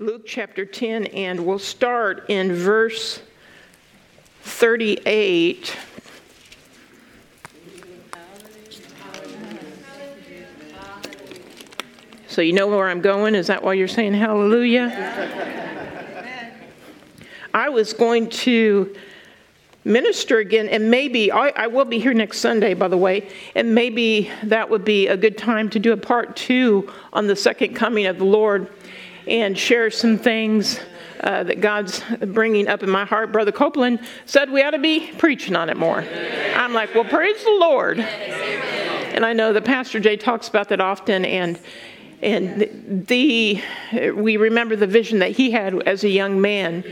Luke chapter 10, and we'll start in verse 38. So, you know where I'm going? Is that why you're saying hallelujah? I was going to minister again, and maybe I, I, will be here next Sunday, by the way, and maybe that would be a good time to do a part two on the second coming of the Lord and share some things uh, that God's bringing up in my heart. Brother Copeland said we ought to be preaching on it more. I'm like, well, praise the Lord. And I know that Pastor Jay talks about that often, and and the we remember the vision that he had as a young man.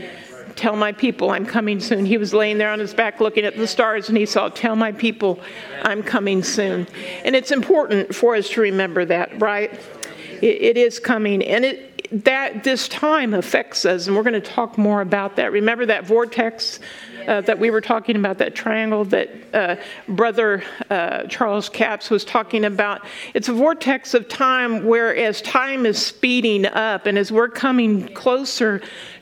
Tell my people I'm coming soon. He was laying there on his back looking at the stars and he saw, Tell my people I'm coming soon. And it's important for us to remember that, right? it, it is coming. And it, that this time affects us, and we're going to talk more about that. Remember that vortex uh, that we were talking about, that triangle that uh, Brother uh, Charles Capps was talking about? It's a vortex of time where, as time is speeding up, and as we're coming closer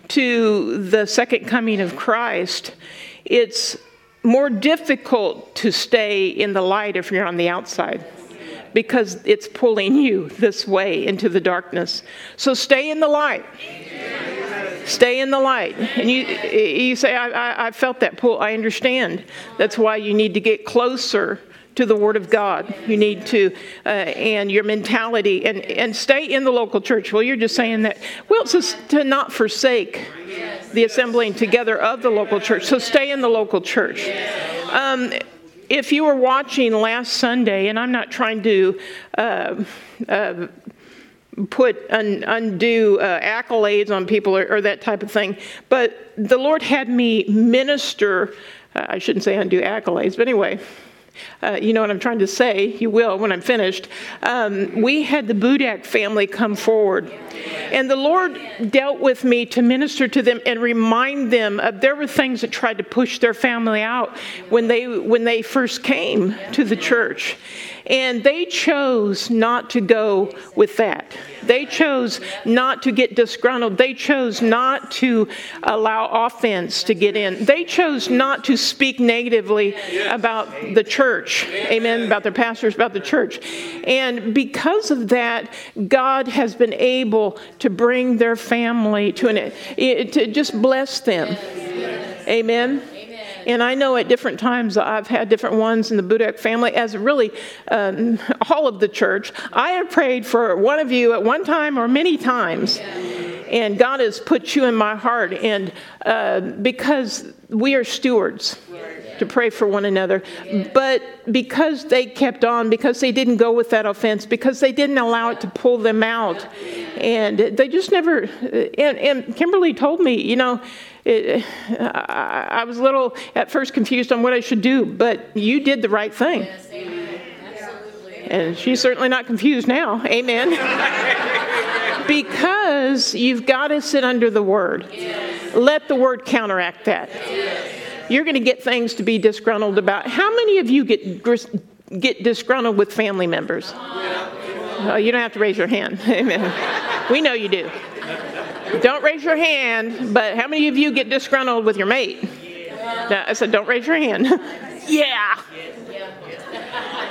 to the second coming of Christ, it's more difficult to stay in the light if you're on the outside because it's pulling you this way into the darkness. So stay in the light. Stay in the light. And you, you say, I, I, I felt that pull. I understand. That's why you need to get closer to the Word of God. You need to, uh, and your mentality, and, and stay in the local church. Well, you're just saying that. Well, it's to not forsake the assembling together of the local church. So stay in the local church. Um, if you were watching last Sunday, and I'm not trying to uh, uh, put un, undue uh, accolades on people or, or, that type of thing, but the Lord had me minister. Uh, I shouldn't say undue accolades, but anyway, uh, you know what I'm trying to say, you will when I'm finished. Um, we had the Budak family come forward. And the Lord dealt with me to minister to them and remind them of there were things that tried to push their family out when they, when they first came to the church. And they chose not to go with that. They chose not to get disgruntled. They chose not to allow offense to get in. They chose not to speak negatively about the church. Amen. About their pastors, about the church. And because of that, God has been able to bring their family to an, to just bless them. Amen. And I know at different times I've had different ones in the Budak family, as really um, all of the church. I have prayed for one of you at one time or many times. And God has put you in my heart, and uh, because we are stewards to pray for one another. But because they kept on, because they didn't go with that offense, because they didn't allow it to pull them out, and they just never. And, and Kimberly told me, you know, it, I was a little at first confused on what I should do, but you did the right thing. And she's certainly not confused now. Amen. because you've got to sit under the word. Yes. Let the word counteract that. You're going to get things to be disgruntled about. How many of you get get disgruntled with family members? Oh, you don't have to raise your hand. Amen. we know you do. Don't raise your hand, but how many of you get disgruntled with your mate? No, I said, don't raise your hand. yeah.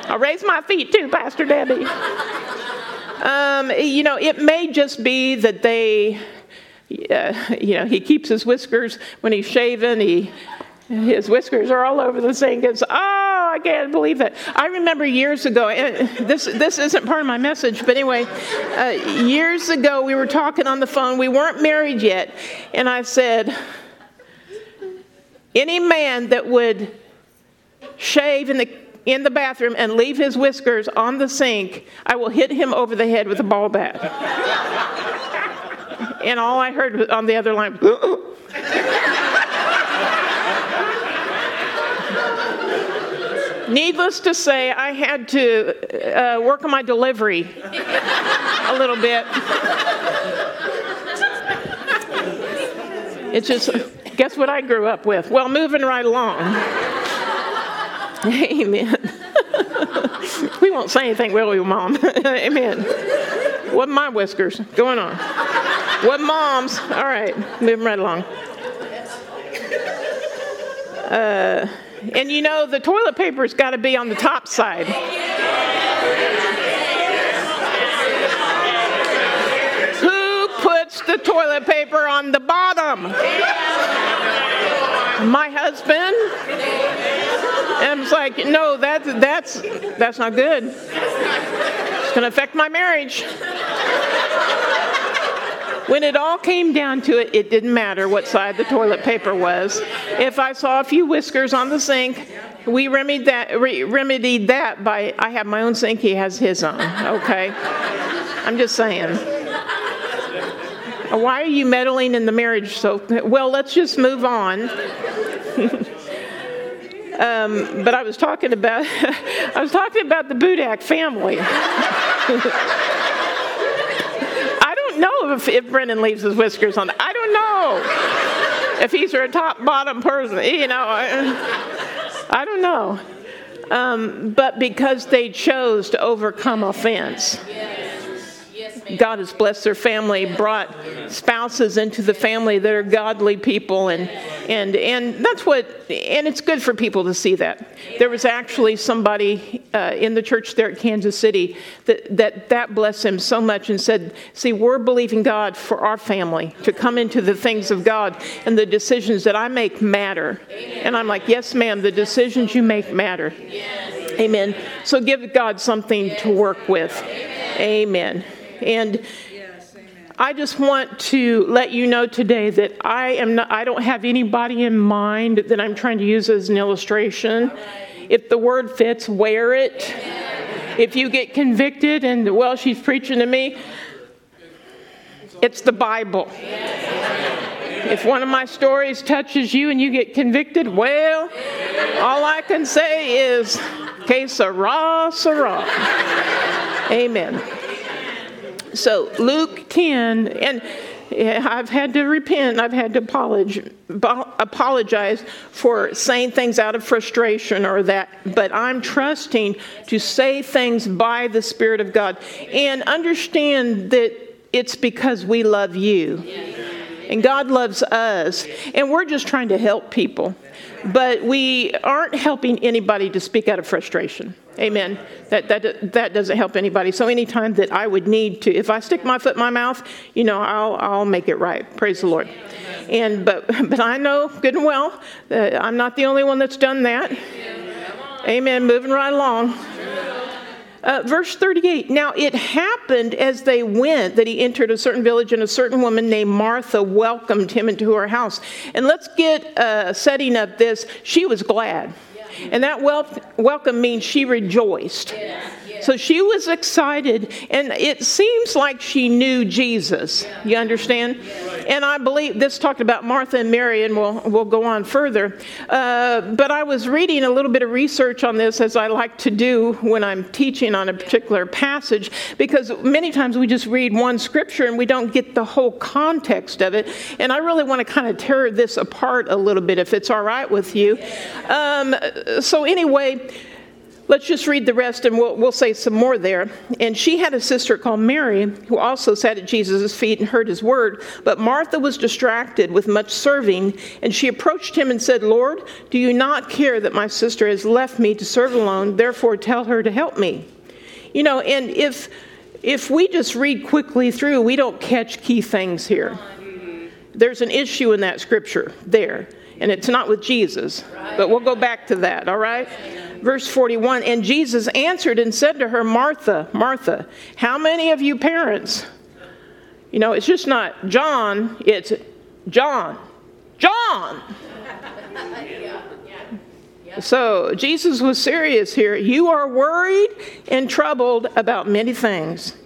I'll raise my feet too, Pastor Debbie. Um, you know, it may just be that they, uh, you know, he keeps his whiskers when he's shaving. He his whiskers are all over the sink. It's, oh, I can't believe that. I remember years ago, this, this isn't part of my message, but anyway, uh, years ago we were talking on the phone. We weren't married yet. And I said, any man that would shave in the in the bathroom and leave his whiskers on the sink, I will hit him over the head with a ball bat. and all I heard on the other line, Needless to say, I had to uh, work on my delivery a little bit. It's just, guess what I grew up with? Well, moving right along. Amen. we won't say anything, will we, Mom? Amen. What my whiskers going on? What moms? All right, moving right along. Uh, and you know, the toilet paper's got to be on the top side. Who puts the toilet paper on the bottom? My husband. And it's like, no, that's that's that's not good. It's going to affect my marriage. When it all came down to it, it didn't matter what side the toilet paper was. If I saw a few whiskers on the sink, we remedied that, re- remedied that by I have my own sink, he has his own. Okay? I'm just saying. Why are you meddling in the marriage so well? Let's just move on. um, but I was talking about I was talking about the Budak family. if, if Brendan leaves his whiskers on. I don't know if he's a top bottom person. You know, I, I don't know. Um, but because they chose to overcome offense. God has blessed their family, brought spouses into the family that are godly people, and and and that's what. And it's good for people to see that. There was actually somebody uh, in the church there at Kansas City that that that blessed him so much, and said, "See, we're believing God for our family to come into the things of God, and the decisions that I make matter." And I'm like, "Yes, ma'am. The decisions you make matter." Amen. So give God something to work with. Amen. And I just want to let you know today that I am not, I don't have anybody in mind that I'm trying to use as an illustration. If the word fits, wear it. If you get convicted and, well, she's preaching to me, it's the Bible. If one of my stories touches you and you get convicted, well, all I can say is, que sera, sera. Amen. So, Luke 10, and I've had to repent, I've had to apologize for saying things out of frustration or that, but I'm trusting to say things by the Spirit of God and understand that it's because we love you. And God loves us, and we're just trying to help people. But we aren't helping anybody to speak out of frustration. Amen. That, that, that doesn't help anybody. So, anytime that I would need to, if I stick my foot in my mouth, you know, I'll, I'll make it right. Praise the Lord. And, but, but I know good and well that I'm not the only one that's done that. Amen. Moving right along. Uh, verse 38 Now it happened as they went that he entered a certain village, and a certain woman named Martha welcomed him into her house. And let's get a setting of this. She was glad. And that wel- welcome means she rejoiced. So she was excited, and it seems like she knew Jesus. You understand? And I believe this talked about Martha and Mary, and we'll, we'll go on further. Uh, but I was reading a little bit of research on this, as I like to do when I'm teaching on a particular passage, because many times we just read one scripture and we don't get the whole context of it. And I really want to kind of tear this apart a little bit, if it's all right with you. Um, so, anyway, Let's just read the rest and we'll, we'll say some more there. And she had a sister called Mary who also sat at Jesus' feet and heard his word. But Martha was distracted with much serving, and she approached him and said, Lord, do you not care that my sister has left me to serve alone? Therefore, tell her to help me. You know, and if if we just read quickly through, we don't catch key things here. There's an issue in that scripture there, and it's not with Jesus, but we'll go back to that, all right? verse 41 And Jesus answered and said to her, Martha, Martha, how many of you parents? You know, it's just not John, it's John. John! So Jesus was serious here. You are worried and troubled about many things,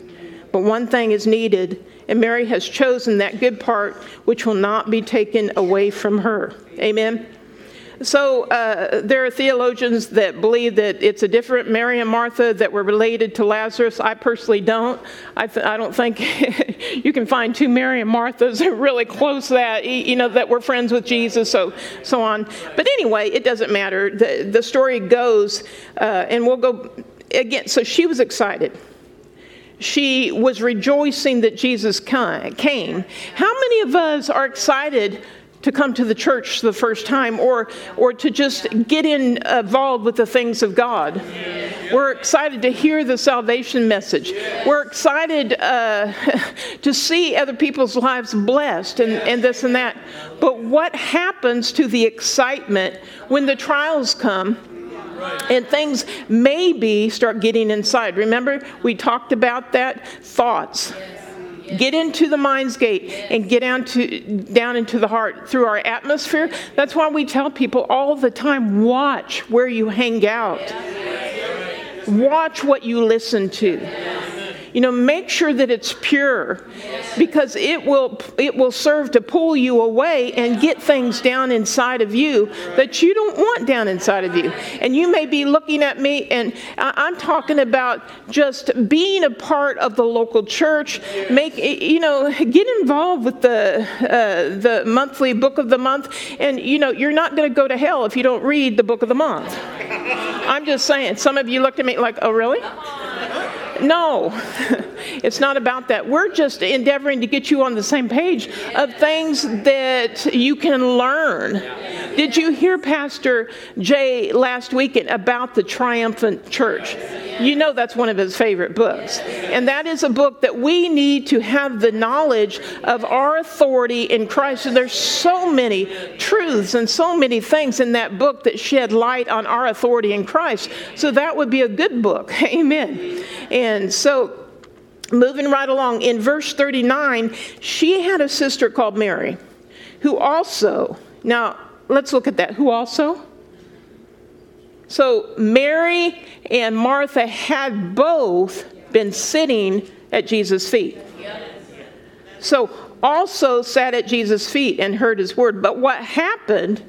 but one thing is needed, and Mary has chosen that good part which will not be taken away from her. Amen. So uh, there are theologians that believe that it's a different Mary and Martha that were related to Lazarus. I personally don't. I, th- I don't think you can find two Mary and Marthas that really close that you know that were friends with Jesus, so so on. But anyway, it doesn't matter. The the story goes, uh, and we'll go again. So she was excited. She was rejoicing that Jesus came. How many of us are excited to come to the church the first time or, or to just get in, involved with the things of God. We're excited to hear the salvation message. We're excited uh, to see other people's lives blessed and, and this and that. But what happens to the excitement when the trials come? And things maybe start getting inside. Remember, we talked about that? Thoughts. Get into the mind's gate and get down, to, down into the heart through our atmosphere. That's why we tell people all the time watch where you hang out, watch what you listen to you know make sure that it's pure because it will it will serve to pull you away and get things down inside of you that you don't want down inside of you. And you may be looking at me and i'm talking about just being a part of the local church. Make you know get involved with the uh, the monthly book of the month. And you know you're not going to go to hell if you don't read the book of the month. I'm just saying some of you looked at me like oh really no, it's not about that. We're just endeavoring to get you on the same page of things that you can learn. Did you hear Pastor Jay last weekend about the triumphant church? You know that's one of his favorite books. And that is a book that we need to have the knowledge of our authority in Christ. And there's so many truths and so many things in that book that shed light on our authority in Christ. So that would be a good book. Amen. And so moving right along, in verse 39, she had a sister called Mary who also, now let's look at that. Who also? So Mary and Martha had both been sitting at Jesus' feet. So also sat at Jesus' feet and heard his word. But what happened,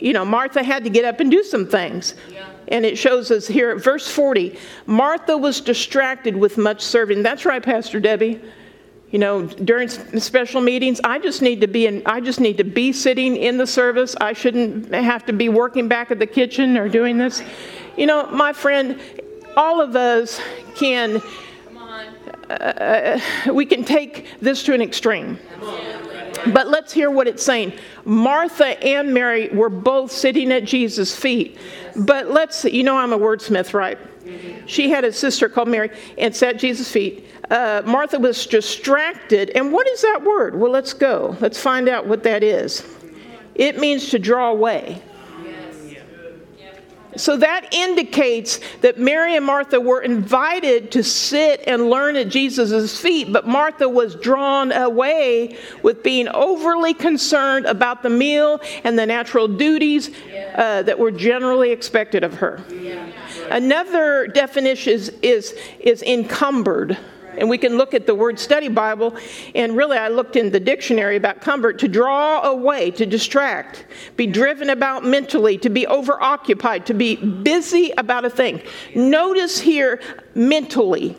you know, Martha had to get up and do some things. And it shows us here at verse 40 Martha was distracted with much serving. That's right, Pastor Debbie. You know during special meetings i just need to be in i just need to be sitting in the service. I shouldn't have to be working back at the kitchen or doing this. You know my friend all of us can uh, we can take this to an extreme but let's hear what it's saying martha and mary were both sitting at jesus feet but let's you know i'm a wordsmith right she had a sister called Mary and sat at Jesus' feet. Uh, Martha was distracted. And what is that word? Well, let's go. Let's find out what that is. It means to draw away. So that indicates that Mary and Martha were invited to sit and learn at Jesus' feet, but Martha was drawn away with being overly concerned about the meal and the natural duties uh, that were generally expected of her. Another definition is, is, is encumbered. And we can look at the word study Bible, and really I looked in the dictionary about cumbered to draw away, to distract, be driven about mentally, to be overoccupied, to be busy about a thing. Notice here mentally.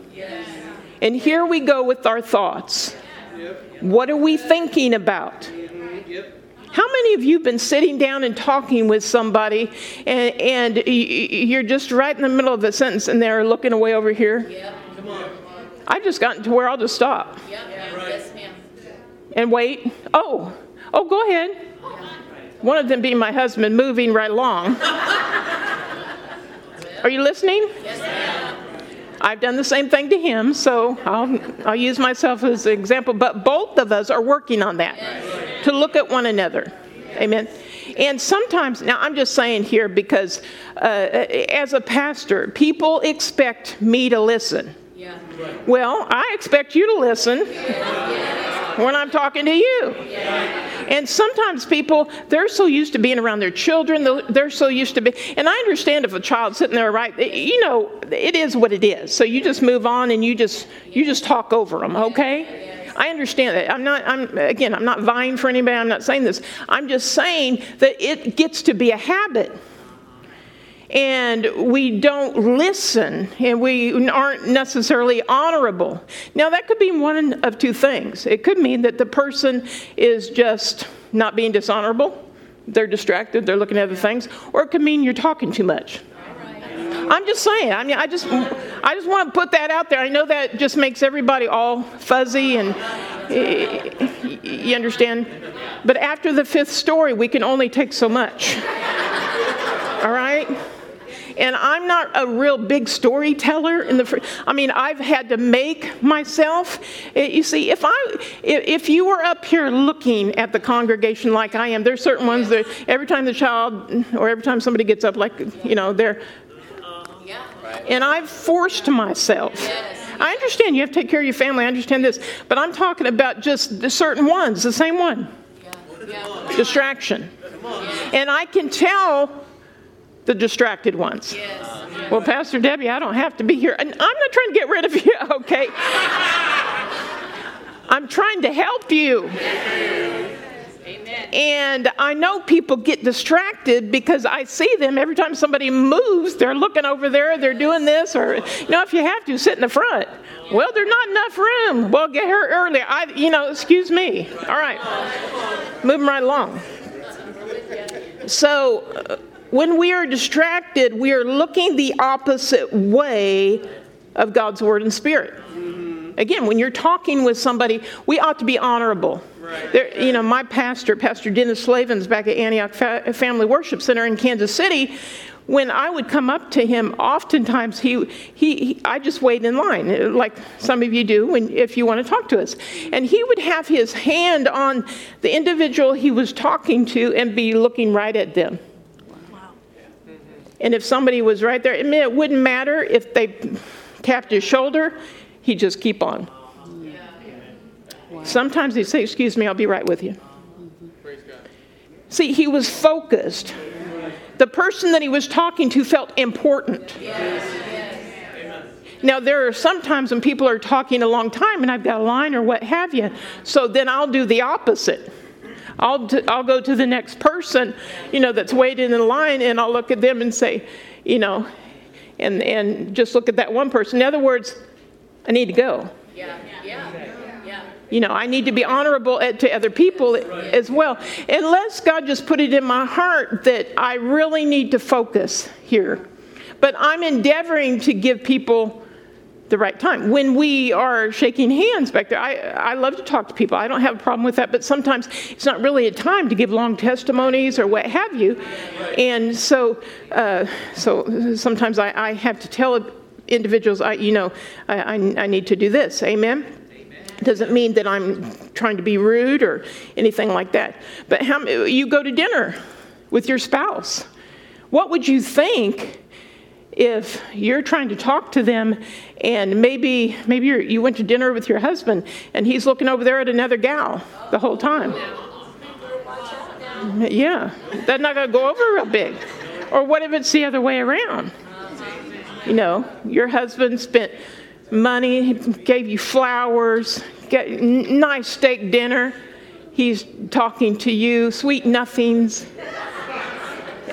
And here we go with our thoughts. What are we thinking about? How many of you have been sitting down and talking with somebody and, and you're just right in the middle of a sentence and they're looking away over here? Come just gotten to where I'll just stop. Yeah. Yes, ma'am. And wait. Oh, oh, go ahead. One of them being my husband, moving right along. Are you listening? Yes, ma'am. I've done the same thing to him, so I'll, I'll use myself as an example. But both of us are working on that to look at one another. Amen. And sometimes, now I'm just saying here because uh, as a pastor, people expect me to listen. Well, I expect you to listen when I'm talking to you. And sometimes people, they're so used to being around their children, they're so used to be, and I understand if a child's sitting there, right, eh, you know, it is what it is. So you just move on and you just, you just talk over them, okay? I understand that. I'm not, I'm, again, I'm not vying for anybody. I'm not saying this. I'm just saying that it gets to be a habit. And we don't listen and we aren't necessarily honorable. Now, that could be one of two things. It could mean that the person is just not being dishonorable, they're distracted, they're looking at other things, or it could mean you're talking too much. I'm just saying. I mean, I just, I just want to put that out there. I know that just makes everybody all fuzzy and you understand? But after the fifth story, we can only take so much. All right? And I'm not a real big storyteller in the I mean, I've had to make myself. Eh, you see, if I if you were up here looking at the congregation like I am, there's certain ones that every time the child or every time somebody gets up like, you know, they're and I've forced myself. I understand you have to take care of your family. I understand this. But I'm talking about just the certain ones, the same one. Distraction. And I can tell the distracted ones. Well, Pastor Debbie, I don't have to be here. And I'm not trying to get rid of you, okay? I'm trying to help you. Amen. And I know people get distracted because I see them every time somebody moves, they're looking over there, they're doing this, or, you know, if you have to, sit in the front. Well, there's not enough room. Well, get here early. I, you know, excuse me. All right. Moving right along. So, uh, when we are distracted, we are looking the opposite way of God's Word and Spirit. Mm-hmm. Again, when you're talking with somebody, we ought to be honorable. Right. There, you know, my pastor, Pastor Dennis Slavens, back at Antioch Family Worship Center in Kansas City, when I would come up to him, oftentimes he, he, he, I just wait in line, like some of you do when, if you want to talk to us. And he would have his hand on the individual he was talking to and be looking right at them. And if somebody was right there, it wouldn't matter if they tapped his shoulder, he'd just keep on. Sometimes he'd say, Excuse me, I'll be right with you. See, he was focused. The person that he was talking to felt important. Now, there are sometimes when people are talking a long time and I've got a line or what have you, so then I'll do the opposite. I'll, t- I'll go to the next person, you know, that's waiting in line and I'll look at them and say, you know, and, and just look at that one person. In other words, I need to go. Yeah, yeah. You know, I need to be honorable to other people as well. Unless God just put it in my heart that I really need to focus here. But I'm endeavoring to give people the right time. When we are shaking hands back there, I, I love to talk to people. I don't have a problem with that, but sometimes it's not really a time to give long testimonies or what have you. And so, uh, so sometimes I, I have to tell individuals, I, you know, I, I, I need to do this. Amen doesn't mean that I'm trying to be rude or anything like that. But how you go to dinner with your spouse? What would you think if you're trying to talk to them and maybe maybe you went to dinner with your husband and he's looking over there at another gal the whole time? Yeah, that's not going to go over real big. Or what if it's the other way around? You know, your husband spent money, gave you flowers, nice steak dinner. He's talking to you, sweet nothings.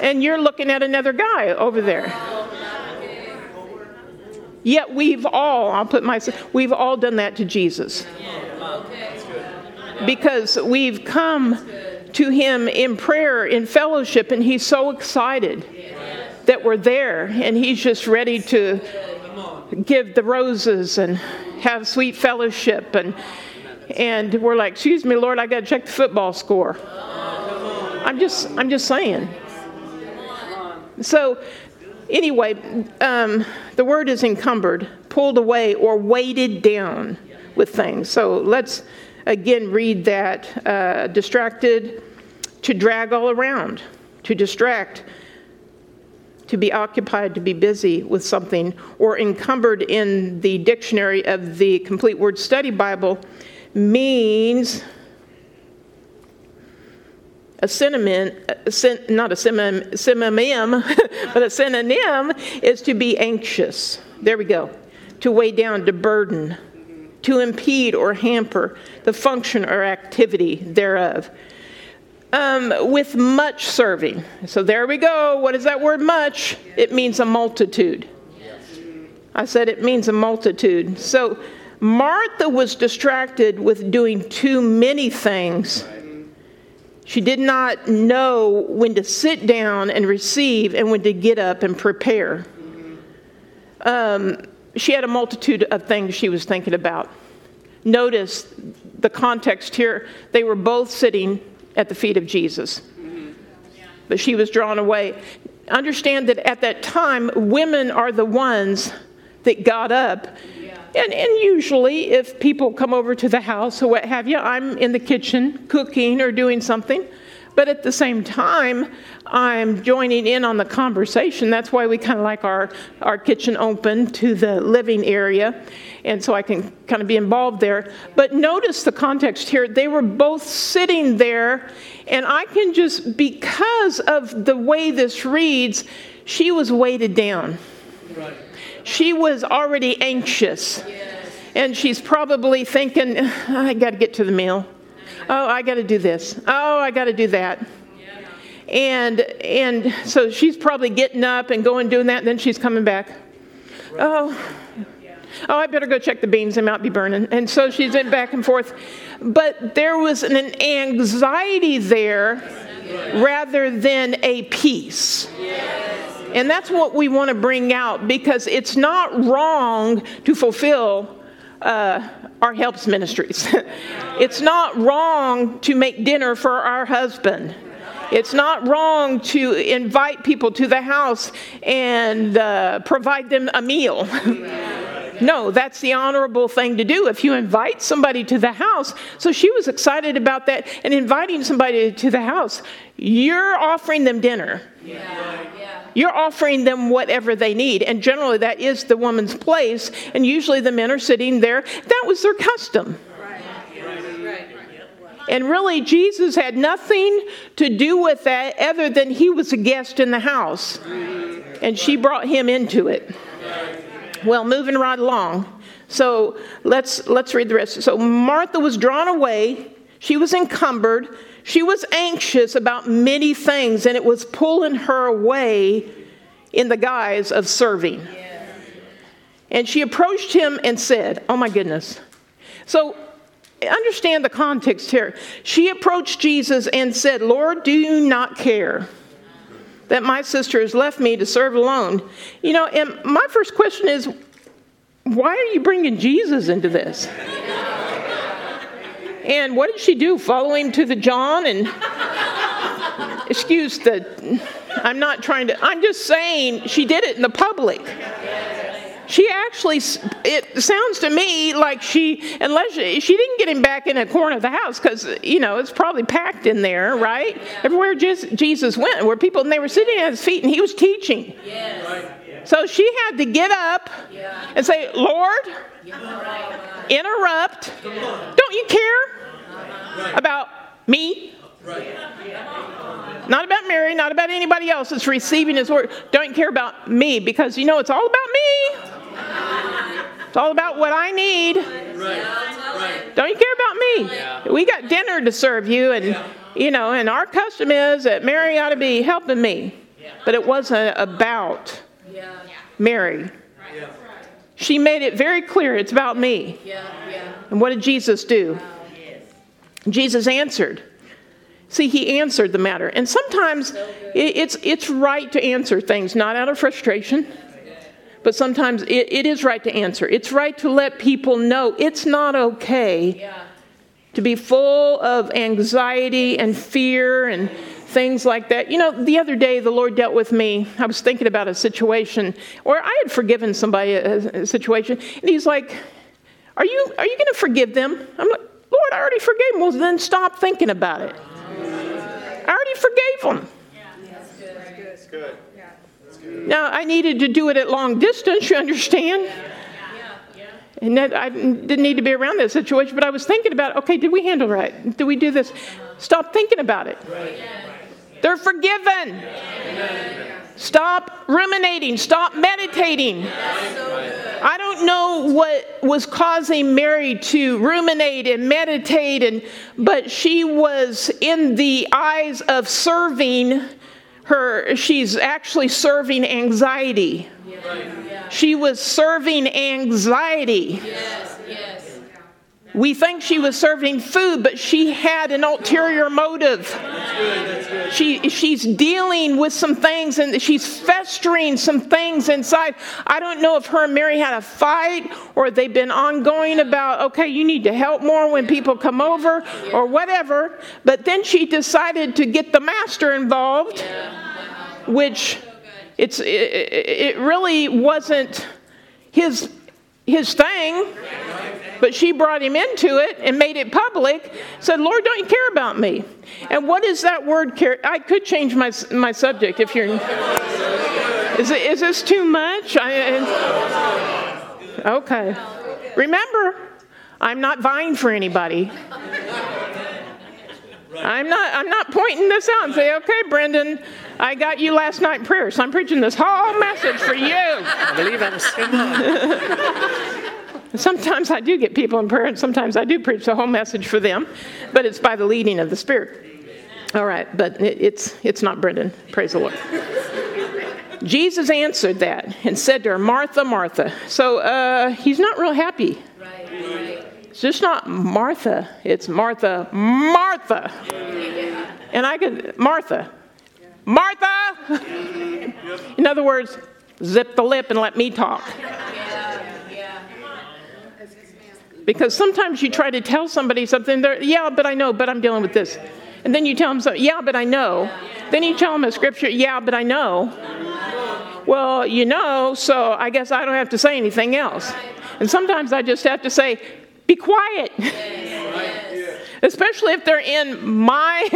And you're looking at another guy over there. Yet we've all, I'll put myself, we've all done that to Jesus. Because we've come to him in prayer, in fellowship, and he's so excited that we're there, and he's just ready to give the roses and have sweet fellowship and and we're like, "Excuse me, Lord, I got to check the football score." I'm just I'm just saying. So anyway, um, the word is encumbered, pulled away, or weighted down with things. So let's again read that: uh, distracted, to drag all around, to distract to be occupied, to be busy with something, or encumbered in the dictionary of the Complete Word Study Bible means a synonym, not a synonym, synonym but a synonym is to be anxious. There we go. To weigh down, to burden, to impede or hamper the function or activity thereof um, with much serving. So there we go. What is that word much? It means a multitude. I said it means a multitude. So Martha was distracted with doing too many things. She did not know when to sit down and receive and when to get up and prepare. Um, she had a multitude of things she was thinking about. Notice the context here. They were both sitting at the feet of Jesus, but she was drawn away. Understand that at that time, women are the ones that got up. And, and usually, if people come over to the house or what have you, I'm in the kitchen cooking or doing something. But at the same time, I'm joining in on the conversation. That's why we kind of like our, our kitchen open to the living area. And so I can kind of be involved there. But notice the context here. They were both sitting there, and I can just, because of the way this reads, she was weighted down. Right. She was already anxious. And she's probably thinking, oh, I got to get to the meal. Oh, I got to do this. Oh, I got to do that. And and so she's probably getting up and going doing that, and then she's coming back. Oh, oh, I better go check the beans. They might be burning. And so she's in back and forth. But there was an anxiety there rather than a peace. And that's what we want to bring out because it's not wrong to fulfill uh, our helps ministries. it's not wrong to make dinner for our husband. It's not wrong to invite people to the house and uh, provide them a meal. no, that's the honorable thing to do if you invite somebody to the house. So she was excited about that and inviting somebody to the house. You're offering them dinner. Yeah. You're offering them whatever they need. And generally, that is the woman's place. And usually, the men are sitting there. That was their custom. And really, Jesus had nothing to do with that other than he was a guest in the house. And she brought him into it. Well, moving right along. So let's, let's read the rest. So Martha was drawn away, she was encumbered, she was anxious about many things, and it was pulling her away in the guise of serving. And she approached him and said, Oh my goodness. So understand the context here. She approached Jesus and said, Lord, do you not care that my sister has left me to serve alone? You know, and my first question is, why are you bringing Jesus into this? And what did she do? Follow him to the John and excuse the I'm not trying to I'm just saying she did it in the public. She actually it sounds to me like she unless she, she didn't get him back in a corner of the house cuz you know it's probably packed in there, right? Everywhere Jesus went where people and they were sitting at his feet and he was teaching. So she had to get up and say, "Lord, interrupt. Don't you care about me? Not about Mary, not about anybody else that's receiving his word. Don't you care about me because you know it's all about me. It's all about what I need. Don't you care about me? We got dinner to serve you, and you know, and our custom is that Mary ought to be helping me. But it wasn't about Mary. She made it very clear it's about me. And what did Jesus do? Wow, yes. Jesus answered. See, he answered the matter. And sometimes it's, it's right to answer things, not out of frustration, but sometimes it, it is right to answer. It's right to let people know it's not okay yeah. to be full of anxiety and fear and things like that. You know, the other day the Lord dealt with me. I was thinking about a situation where I had forgiven somebody a, a situation, and He's like, "Are you are you going to forgive them?" I'm like, "Lord, I already forgave them." Well, then stop thinking about it. I already forgave them. That's good. Now I needed to do it at long distance. You understand? And that I didn't need to be around that situation, but I was thinking about, okay, did we handle right? Did we do this? Stop thinking about it. They're forgiven. Stop ruminating. Stop meditating. I don't know what was causing Mary to ruminate and meditate, and, but she was in the eyes of serving her, she's actually serving anxiety. She was serving anxiety. Yes, yes. We think she was serving food, but she had an ulterior motive. That's good, that's good. She, she's dealing with some things and she's festering some things inside. I don't know if her and Mary had a fight or they've been ongoing about, okay, you need to help more when people come over or whatever. But then she decided to get the master involved, which it's, it, it really wasn't his, his thing. But she brought him into it and made it public, said, Lord, don't you care about me? And what is that word care? I could change my, my subject if you're. Is, it, is this too much? I, okay. Remember, I'm not vying for anybody. I'm not, I'm not pointing this out and say, okay, Brendan, I got you last night in prayer, so I'm preaching this whole message for you. I believe that. Sometimes I do get people in prayer, and sometimes I do preach the whole message for them, but it's by the leading of the Spirit. All right, but it's, it's not Brendan. Praise the Lord. Jesus answered that and said to her, Martha, Martha. So uh, he's not real happy. Right. It's just not Martha, it's Martha, Martha. And I could, Martha, Martha. In other words, zip the lip and let me talk. Because sometimes you try to tell somebody something, yeah, but I know, but I'm dealing with this. And then you tell them something, yeah, but I know. Then you tell them a scripture, yeah, but I know. Well, you know, so I guess I don't have to say anything else. And sometimes I just have to say, be quiet. Especially if they're in my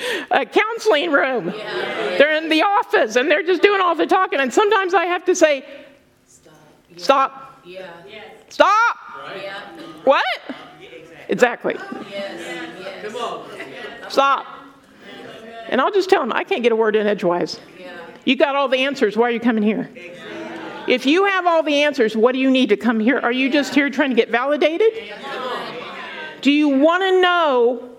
uh, counseling room. They're in the office and they're just doing all the talking. And sometimes I have to say, stop. Stop. What? Exactly. Come on! Stop. And I'll just tell them, I can't get a word in edgewise. You got all the answers. Why are you coming here? If you have all the answers, what do you need to come here? Are you just here trying to get validated? Do you want to know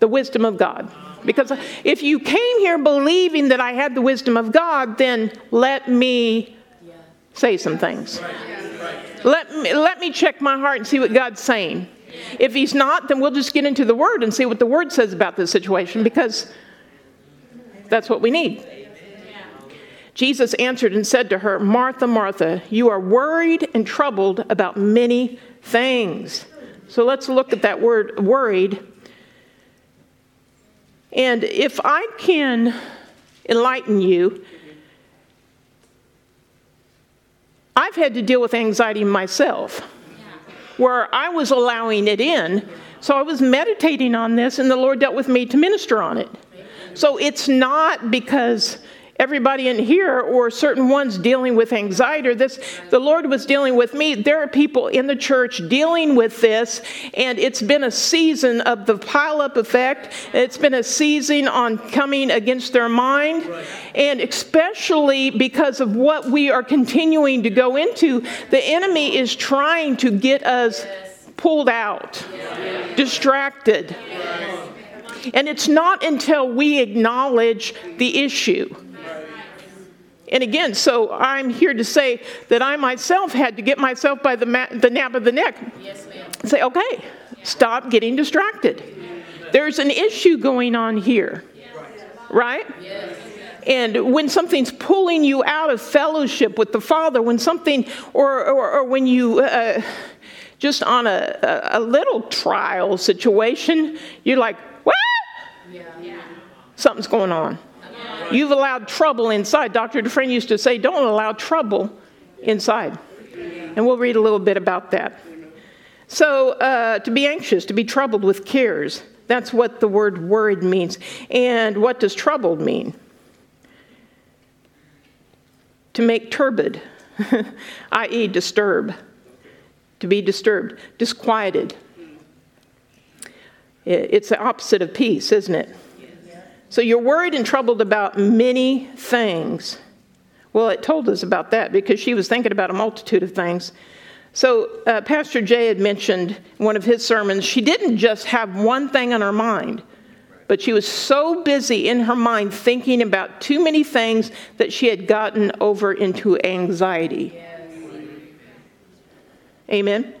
the wisdom of God? Because if you came here believing that I had the wisdom of God, then let me say some things. Let me, let me check my heart and see what God's saying. If He's not, then we'll just get into the Word and see what the Word says about this situation because that's what we need. Jesus answered and said to her, Martha, Martha, you are worried and troubled about many things. So let's look at that word worried. And if I can enlighten you, I've had to deal with anxiety myself, where I was allowing it in. So I was meditating on this, and the Lord dealt with me to minister on it. So it's not because everybody in here or certain ones dealing with anxiety or this. The lord was dealing with me. There are people in the church dealing with this and it's been a season of the pile-up effect. It's been a season on coming against their mind. And especially because of what we are continuing to go into the enemy is trying to get us pulled out distracted. And it's not until we acknowledge the issue and again, so I'm here to say that I myself had to get myself by the, ma- the nape of the neck. Yes, ma'am. Say, okay, stop getting distracted. There's an issue going on here, right? Yes. And when something's pulling you out of fellowship with the Father, when something, or, or, or when you, uh, just on a, a, a, little trial situation, you're like, what? Yeah. Something's going on. You've allowed trouble inside. Dr. Dufresne used to say, don't allow trouble inside. And we'll read a little bit about that. So, uh, to be anxious, to be troubled with cares, that's what the word worried means. And what does troubled mean? To make turbid, i.e., disturb. To be disturbed, disquieted. It's the opposite of peace, isn't it? So you're worried and troubled about many things. Well, it told us about that because she was thinking about a multitude of things. So, uh, Pastor Jay had mentioned one of his sermons, she didn't just have one thing on her mind, but she was so busy in her mind thinking about too many things that she had gotten over into anxiety. Yes. Amen?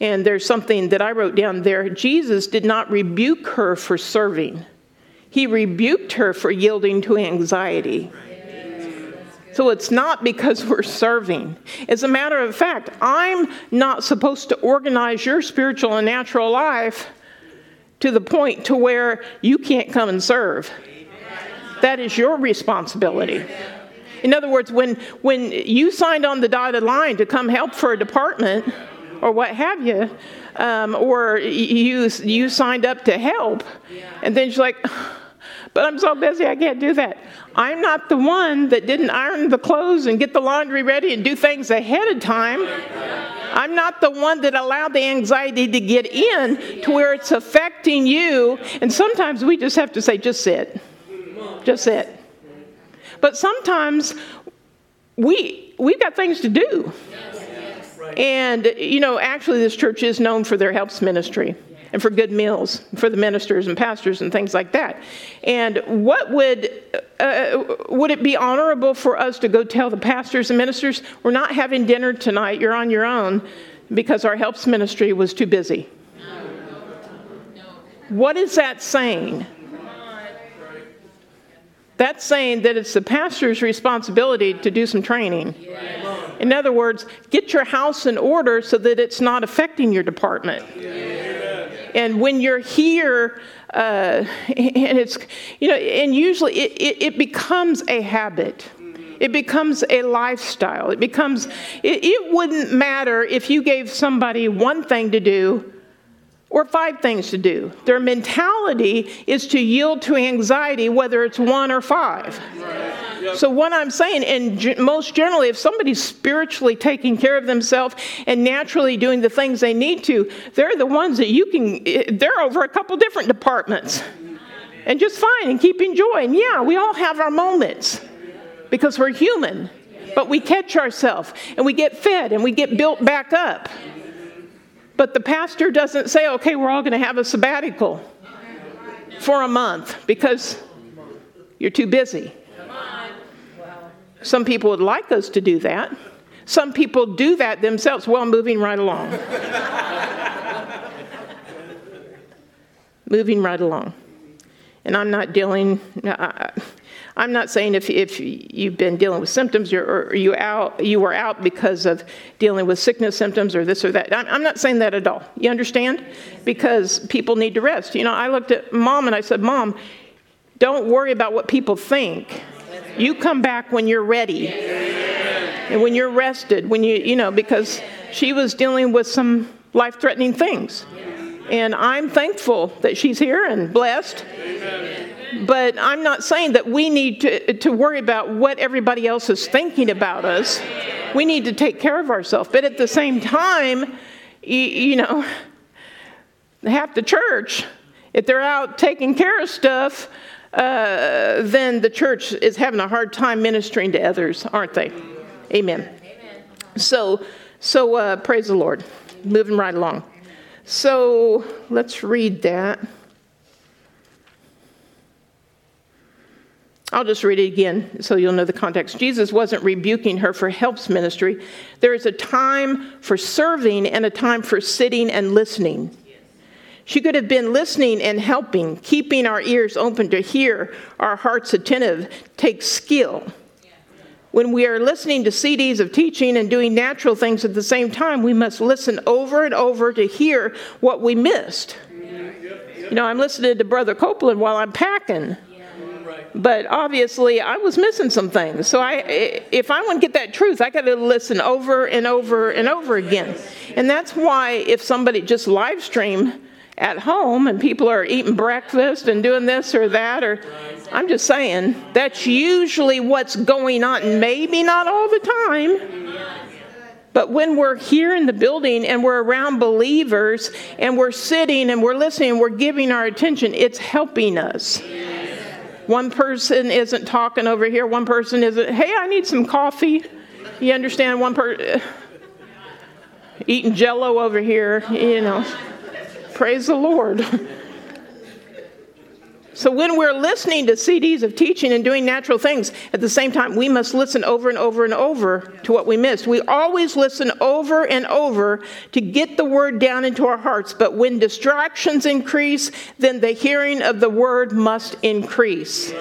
And there's something that I wrote down there. Jesus did not rebuke her for serving, he rebuked her for yielding to anxiety. So it's not because we're serving. As a matter of fact, I'm not supposed to organize your spiritual and natural life to the point to where you can't come and serve. That is your responsibility. In other words, when, when you signed on the dotted line to come help for a department or what have you, um, or you, you signed up to help, and then you're like, but I'm so busy, I can't do that. I'm not the one that didn't iron the clothes and get the laundry ready and do things ahead of time. I'm not the one that allowed the anxiety to get in to where it's affecting you. And sometimes we just have to say, just sit. Just sit. But sometimes we we've got things to do. And you know, actually this church is known for their helps ministry and for good meals for the ministers and pastors and things like that. And what would uh, would it be honorable for us to go tell the pastors and ministers, we're not having dinner tonight, you're on your own, because our helps ministry was too busy? What is that saying? That's saying that it's the pastor's responsibility to do some training. In other words, get your house in order so that it's not affecting your department. And when you're here, uh, and it's, you know, and usually it, it, it becomes a habit. It becomes a lifestyle. It becomes, it, it wouldn't matter if you gave somebody one thing to do or five things to do. Their mentality is to yield to anxiety, whether it's one or five. So, what I'm saying, and most generally, if somebody's spiritually taking care of themselves and naturally doing the things they need to, they're the ones that you can, eh, they're over a couple different departments and just fine and keep enjoying. Yeah, we all have our moments because we're human, but we catch ourselves and we get fed and we get built back up. But the pastor doesn't say, okay, we're all going to have a sabbatical for a month because you're too busy. Some people would like us to do that. Some people do that themselves. Well, moving right along. moving right along. And I'm not dealing, uh, I'm not saying if, if you've been dealing with symptoms or you out you were out because of dealing with sickness symptoms or this or that. I'm, I'm not saying that at all. You understand? Because people need to rest. You know, I looked at mom and I said, Mom, don't worry about what people think. You come back when you're ready. And when you're rested, when you, you know, because she was dealing with some life threatening things. And I'm thankful that she's here and blessed. But I'm not saying that we need to, to worry about what everybody else is thinking about us. We need to take care of ourselves. But at the same time, you, know, half the church, if they're out taking care of stuff, uh, then the church is having a hard time ministering to others, aren't they? Amen. Amen. So, so uh, praise the Lord. Moving right along. So let's read that. I'll just read it again so you'll know the context. Jesus wasn't rebuking her for helps ministry. There is a time for serving and a time for sitting and listening. She could have been listening and helping, keeping our ears open to hear, our hearts attentive, takes skill. When we are listening to CDs of teaching and doing natural things at the same time, we must listen over and over to hear what we missed. You know, I'm listening to Brother Copeland while I'm packing. But obviously, I was missing some things. So I, if I want to get that truth, I got to listen over and over and over again. And that's why if somebody just live stream at home and people are eating breakfast and doing this or that, or I'm just saying that's usually what's going on. Maybe not all the time. But when we're here in the building and we're around believers and we're sitting and we're listening, and we're giving our attention, it's helping us. One person isn't talking over here. One person isn't, hey, I need some coffee. You understand? One person eating jello over here, you know. Praise the Lord. So when we're listening to CDs of teaching and doing natural things, at the same time, we must listen over and over and over to what we missed. We always listen over and over to get the word down into our hearts. But when distractions increase, then the hearing of the word must increase.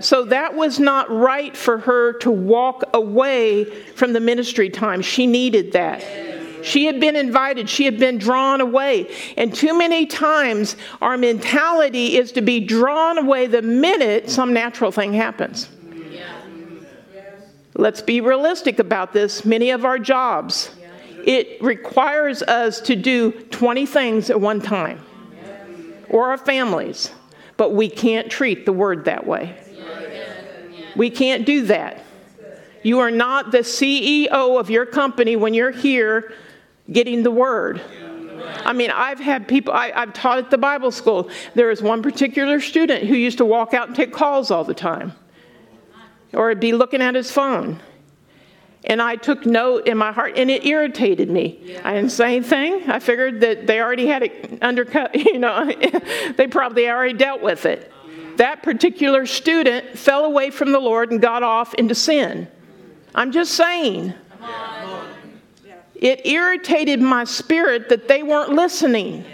So that was not right for her to walk away from the ministry time. She needed that. She had been invited, she had been drawn away. And too many times, our mentality is to be drawn away the minute some natural thing happens. Let's be realistic about this. Many of our jobs, it requires us to do 20 things at one time, or our families, but we can't treat the word that way. We can't do that. You are not the CEO of your company when you're here getting the word. I mean, I've had people, I, have taught at the Bible school. There was one particular student who used to walk out and take calls all the time, or be looking at his phone. And I took note in my heart, and it irritated me. I didn't say anything. I figured that they already had it undercut, you know, they probably already dealt with it. That particular student fell away from the Lord and got off into sin. I'm just saying. It irritated my spirit that they weren't listening.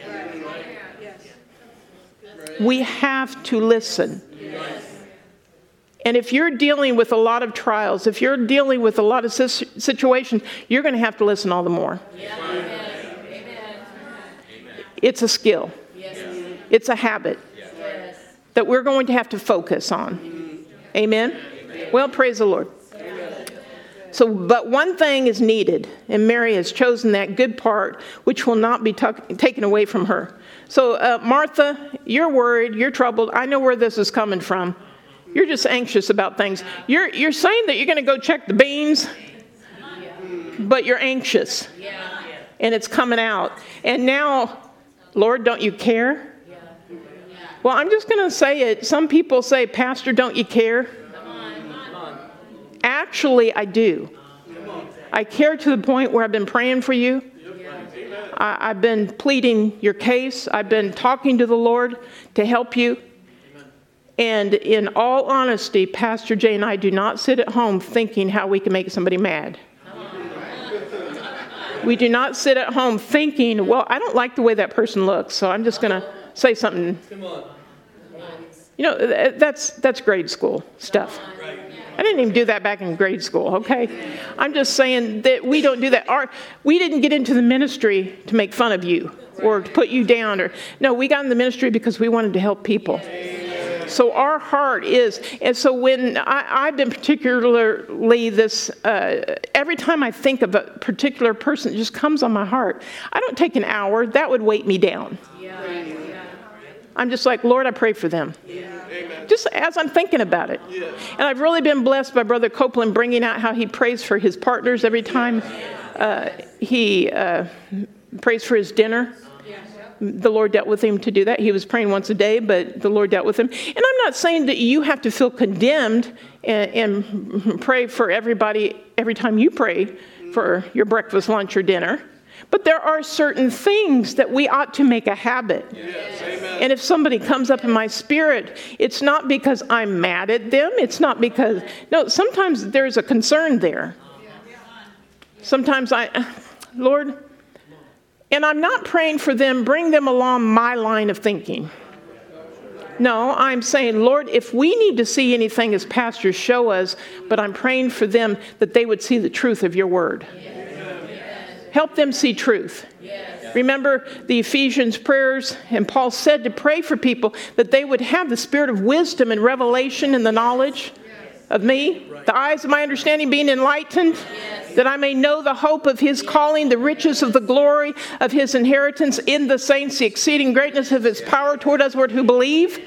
We have to listen. And if you're dealing with a lot of trials, if you're dealing with a lot of situations, you're going to have to listen all the more. It's a skill, it's a habit that we're going to have to focus on. Amen? Well, praise the Lord. So, but one thing is needed, and Mary has chosen that good part, which will not be tuck, taken away from her. So, uh, Martha, you're worried, you're troubled. I know where this is coming from. You're just anxious about things. You're, you're saying that you're going to go check the beans, but you're anxious, and it's coming out. And now, Lord, don't you care? Well, I'm just going to say it. Some people say, Pastor, don't you care? Actually, I do. I care to the point where I've been praying for you. I, have been pleading your case. I've been talking to the Lord to help you. And in all honesty, Pastor Jay and I do not sit at home thinking how we can make somebody mad. We do not sit at home thinking, well, I don't like the way that person looks, so I'm just going to say something. You know, that's, that's grade school stuff. I didn't even do that back in grade school, okay? I'm just saying that we don't do that. Our, we didn't get into the ministry to make fun of you or to put you down or no, we got in the ministry because we wanted to help people. So our heart is, and so when I, have been particularly this, uh, every time I think of a particular person, it just comes on my heart. I don't take an hour, that would weight me down. I'm just like, Lord, I pray for them. Just as I'm thinking about it. And I've really been blessed by Brother Copeland bringing out how he prays for his partners every time uh, he uh, prays for his dinner. The Lord dealt with him to do that. He was praying once a day, but the Lord dealt with him. And I'm not saying that you have to feel condemned and, and pray for everybody every time you pray for your breakfast, lunch, or dinner. But there are certain things that we ought to make a habit. Yes, and if somebody comes up in my spirit, it's not because I'm mad at them. It's not because, no, sometimes there's a concern there. Sometimes I, Lord, and I'm not praying for them, bring them along my line of thinking. No, I'm saying, Lord, if we need to see anything as pastors, show us, but I'm praying for them that they would see the truth of your word. Help them see truth. Yes. Remember the Ephesians prayers, and Paul said to pray for people that they would have the spirit of wisdom and revelation and the knowledge of me, the eyes of my understanding being enlightened, yes. that I may know the hope of his calling, the riches of the glory of his inheritance in the saints, the exceeding greatness of his power toward us who believe.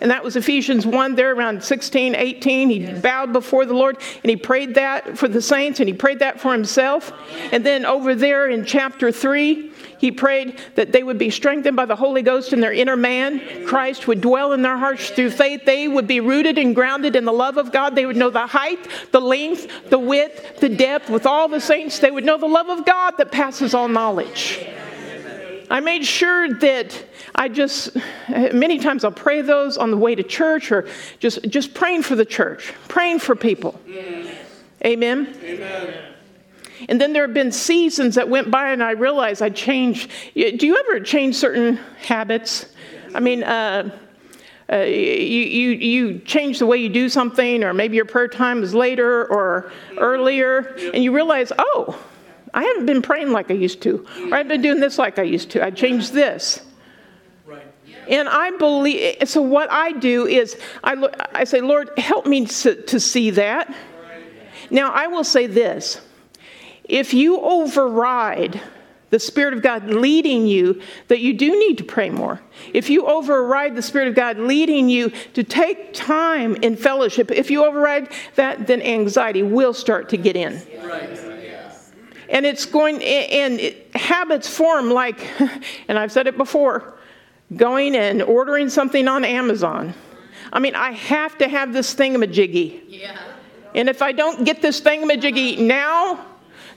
And that was Ephesians 1 there around 16, 18. He bowed before the Lord and he prayed that for the saints and he prayed that for himself. And then over there in chapter 3, he prayed that they would be strengthened by the Holy Ghost in their inner man. Christ would dwell in their hearts through faith. They would be rooted and grounded in the love of God. They would know the height, the length, the width, the depth. With all the saints, they would know the love of God that passes all knowledge. I made sure that I just, many times I'll pray those on the way to church or just, just praying for the church, praying for people. Yes. Amen? Amen. And then there have been seasons that went by and I realized I changed. Do you ever change certain habits? I mean, uh, uh, you, you, you change the way you do something, or maybe your prayer time is later or earlier, and you realize, oh, I haven't been praying like I used to, or I've been doing this like I used to. I changed this. And I believe, so what I do is I, look, I say, Lord, help me to, to see that. Now, I will say this if you override the Spirit of God leading you, that you do need to pray more. If you override the Spirit of God leading you to take time in fellowship, if you override that, then anxiety will start to get in. Right and it's going and it, habits form like and i've said it before going and ordering something on amazon i mean i have to have this thingamajiggy yeah. and if i don't get this thingamajiggy now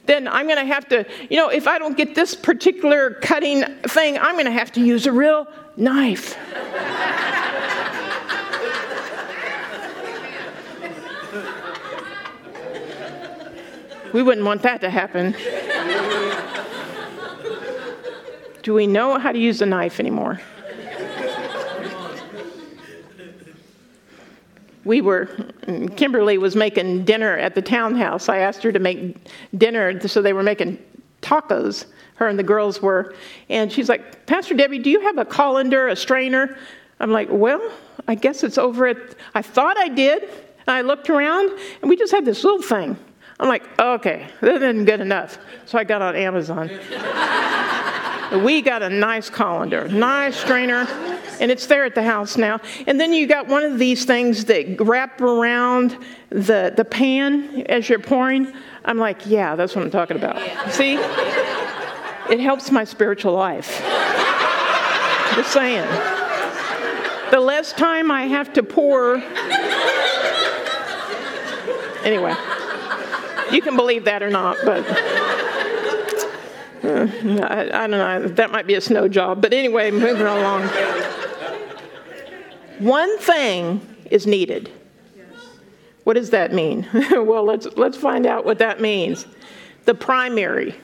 then i'm going to have to you know if i don't get this particular cutting thing i'm going to have to use a real knife We wouldn't want that to happen. Do we know how to use a knife anymore? We were, Kimberly was making dinner at the townhouse. I asked her to make dinner, so they were making tacos, her and the girls were. And she's like, Pastor Debbie, do you have a colander, a strainer? I'm like, well, I guess it's over at, I thought I did. And I looked around, and we just had this little thing. I'm like, okay, that isn't good enough. So I got on Amazon. We got a nice colander, nice strainer, and it's there at the house now. And then you got one of these things that wrap around the, the pan as you're pouring. I'm like, yeah, that's what I'm talking about. See? It helps my spiritual life. Just saying. The less time I have to pour. Anyway. You can believe that or not, but I, I, don't know. That might be a snow job. But anyway, moving along. One thing is needed. What does that mean? well, let's, let's find out what that means. The primary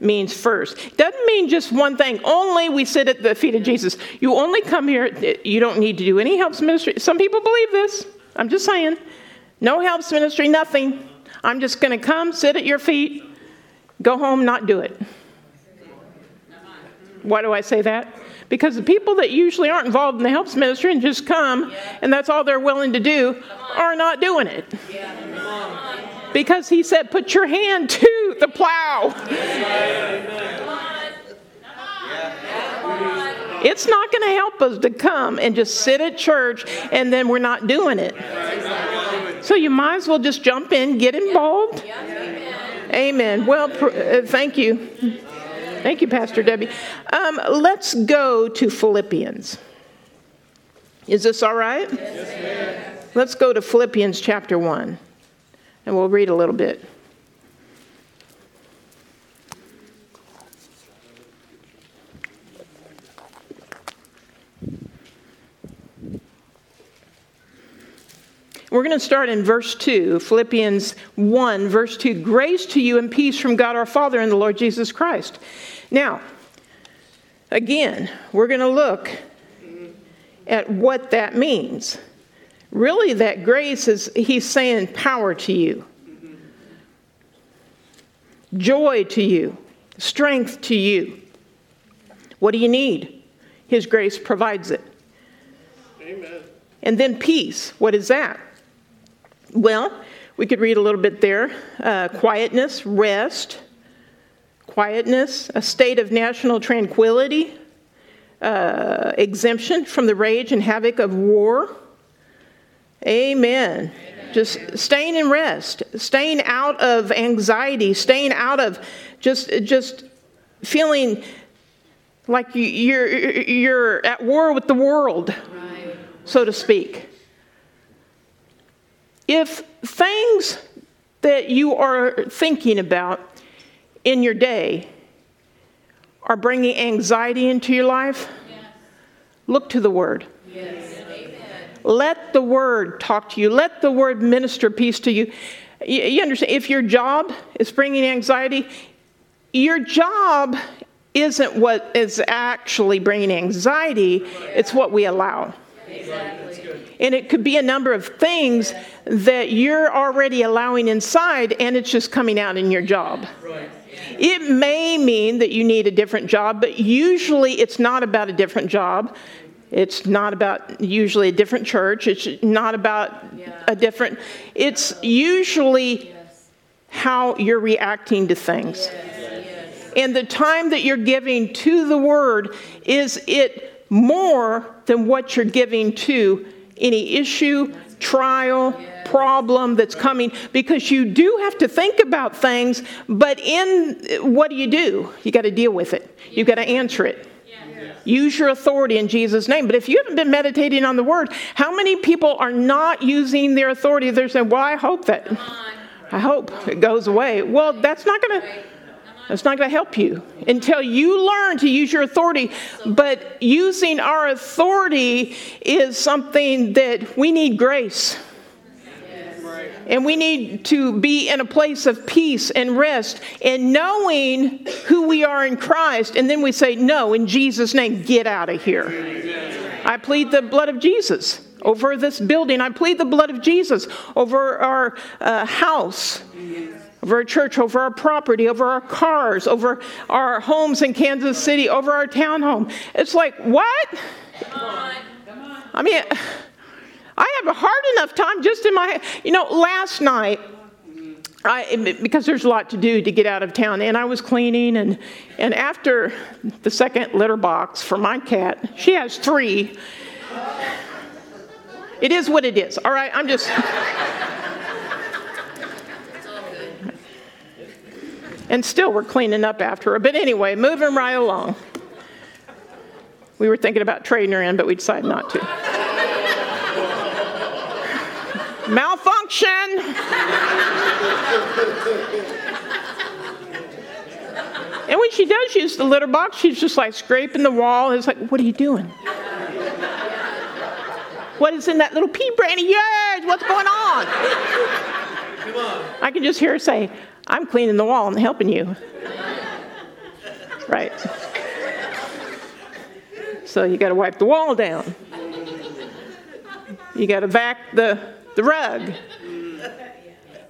means first. Doesn't mean just one thing. Only we sit at the feet of Jesus. You only come here, you don't need to do any helps ministry. Some people believe this. I'm just saying. No helps ministry, nothing. I'm just going to come, sit at your feet, go home, not do it. Why do I say that? Because the people that usually aren't involved in the helps ministry and just come and that's all they're willing to do are not doing it. Because he said, put your hand to the plow. It's not going to help us to come and just sit at church and then we're not doing it. So you might as well just jump in, get involved. Amen. Well, uh, thank you. Thank you, Pastor Debbie. Um, let's go to Philippians. Is this all right? Yes, let's go to Philippians chapter 1, and we'll read a little bit. We're going to start in verse 2, Philippians 1, verse 2. Grace to you and peace from God our Father and the Lord Jesus Christ. Now, again, we're going to look at what that means. Really, that grace is, he's saying power to you, joy to you, strength to you. What do you need? His grace provides it. Amen. And then peace. What is that? Well, we could read a little bit there. Uh, quietness, rest, quietness, a state of national tranquility, uh, exemption from the rage and havoc of war. Amen. Amen. Just staying in rest, staying out of anxiety, staying out of just just feeling like you're you're at war with the world, right. so to speak. If things that you are thinking about in your day are bringing anxiety into your life, yes. look to the Word. Yes. Let the Word talk to you. Let the Word minister peace to you. You, understand? If your job is bringing anxiety, your job isn't what is actually bringing anxiety, it's what we allow. Exactly. And it could be a number of things that you're already allowing inside, and it's just coming out in your job. It may mean that you need a different job, but usually it's not about a different job. It's not about usually a different church. It's not about yeah. a different, it's usually yes. how you're reacting to things. Yes. And the time that you're giving to the word, is it more than what you're giving to any issue, trial, problem that's coming because you do have to think about things, but in what do you do? You got to deal with it, you got to answer it. Use your authority in Jesus' name. But if you haven't been meditating on the word, how many people are not using their authority? They're saying, Well, I hope that, I hope it goes away. Well, that's not going to. That's not going to help you until you learn to use your authority. But using our authority is something that we need grace. And we need to be in a place of peace and rest and knowing who we are in Christ. And then we say, No, in Jesus' name, get out of here. I plead the blood of Jesus over this building. I plead the blood of Jesus over our uh, house, over our church, over our property, over our cars, over our homes in Kansas City, over our townhome. It's like, what? Come on. Come on. I mean, I have a hard enough time just in my, you know, last night, I, because there's a lot to do to get out of town, and I was cleaning, and, and after the second litter box for my cat, she has three. It is what it is, all right? I'm just. And still, we're cleaning up after her. But anyway, moving right along. We were thinking about trading her in, but we decided not to. Malfunction. and when she does use the litter box, she's just like scraping the wall. It's like, what are you doing? What is in that little pea brain of yours? What's going on? Come on. I can just hear her say, I'm cleaning the wall and helping you. Right. So you got to wipe the wall down. You got to vac the the rug.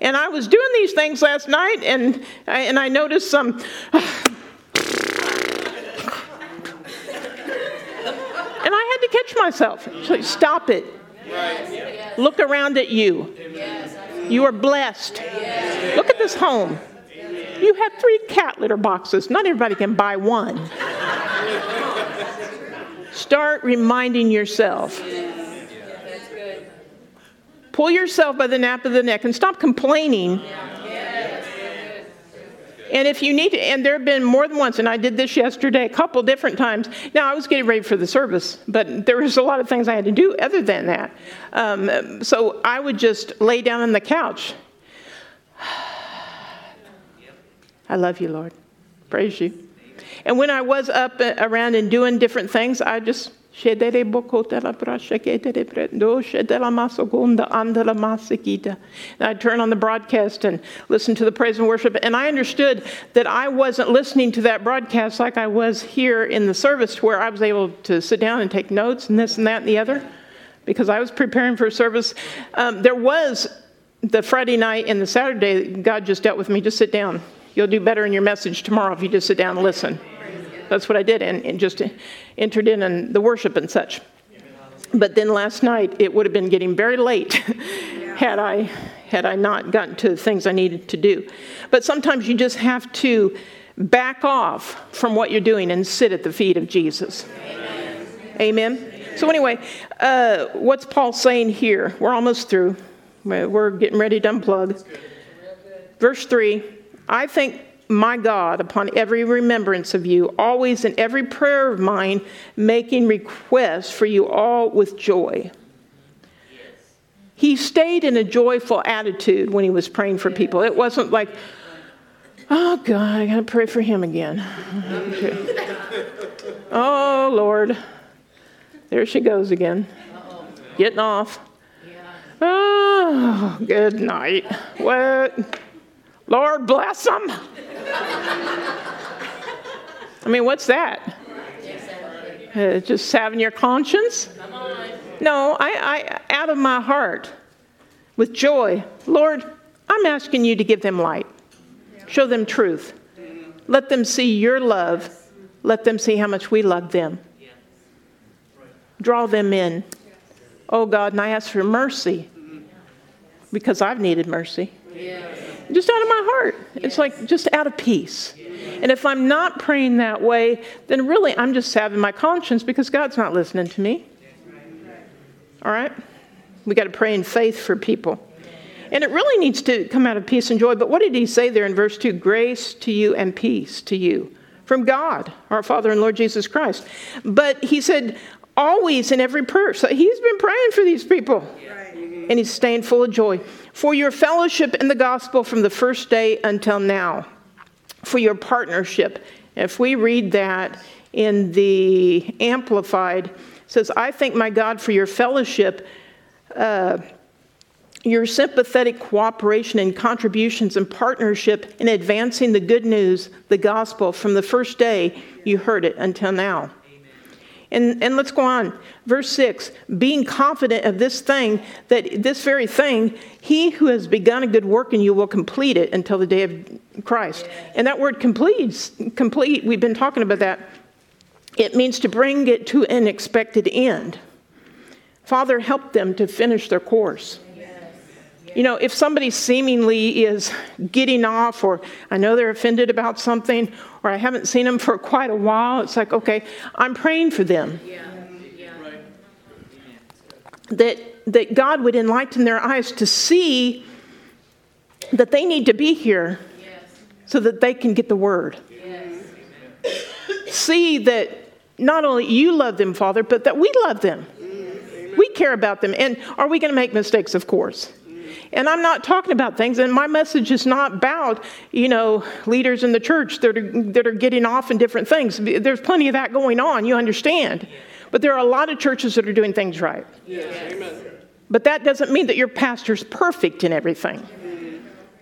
And I was doing these things last night, and I, and I noticed some. and I had to catch myself. So stop it. Look around at you. You are blessed. Look at this home. You have three cat litter boxes. Not everybody can buy one. Start reminding yourself Pull yourself by the nape of the neck and stop complaining. And if you need to, and there have been more than once, and I did this yesterday a couple different times. Now, I was getting ready for the service, but there was a lot of things I had to do other than that. Um, so I would just lay down on the couch. I love you, Lord. Praise you. And when I was up uh, around and doing different things, I just and I turn on the broadcast and listen to the praise and worship. And I understood that I wasn't listening to that broadcast like I was here in the service, where I was able to sit down and take notes and this and that and the other, because I was preparing for service. Um, there was the Friday night and the Saturday, God just dealt with me just sit down. You'll do better in your message tomorrow if you just sit down and listen. That's what I did, and, and just entered in and the worship and such. But then last night, it would have been getting very late had I had I not gotten to the things I needed to do. But sometimes you just have to back off from what you're doing and sit at the feet of Jesus. Amen. Amen. So anyway, uh, what's Paul saying here? We're almost through. We're getting ready to unplug. Verse three. I think my God, upon every remembrance of you, always in every prayer of mine, making requests for you all with joy. He stayed in a joyful attitude when he was praying for people. It wasn't like, Oh, God, I got to pray for him again. oh, Lord. There she goes again. Getting off. Oh, good night. What? Lord bless them. I mean, what's that? Uh, just having your conscience? No, I, I, out of my heart, with joy, Lord, I'm asking you to give them light. Show them truth. Let them see your love. Let them see how much we love them. Draw them in. Oh God, and I ask for mercy because I've needed mercy. Just out of my heart. It's like just out of peace. And if I'm not praying that way, then really I'm just having my conscience because God's not listening to me. All right? We got to pray in faith for people. And it really needs to come out of peace and joy. But what did he say there in verse 2? Grace to you and peace to you from God, our Father and Lord Jesus Christ. But he said, always in every prayer. So he's been praying for these people. And he's staying full of joy. For your fellowship in the gospel from the first day until now. For your partnership. If we read that in the Amplified, says, I thank my God for your fellowship. Uh, your sympathetic cooperation and contributions and partnership in advancing the good news, the gospel, from the first day you heard it until now. And, and let's go on. Verse 6 being confident of this thing, that this very thing, he who has begun a good work in you will complete it until the day of Christ. And that word completes, complete, we've been talking about that. It means to bring it to an expected end. Father, help them to finish their course. You know, if somebody seemingly is getting off, or I know they're offended about something, or I haven't seen them for quite a while, it's like, okay, I'm praying for them. Yeah. Yeah. That, that God would enlighten their eyes to see that they need to be here yes. so that they can get the word. Yes. See that not only you love them, Father, but that we love them. We care about them. And are we going to make mistakes? Of course. And I'm not talking about things, and my message is not about, you know, leaders in the church that are, that are getting off in different things. There's plenty of that going on, you understand. But there are a lot of churches that are doing things right. Yes. But that doesn't mean that your pastor's perfect in everything.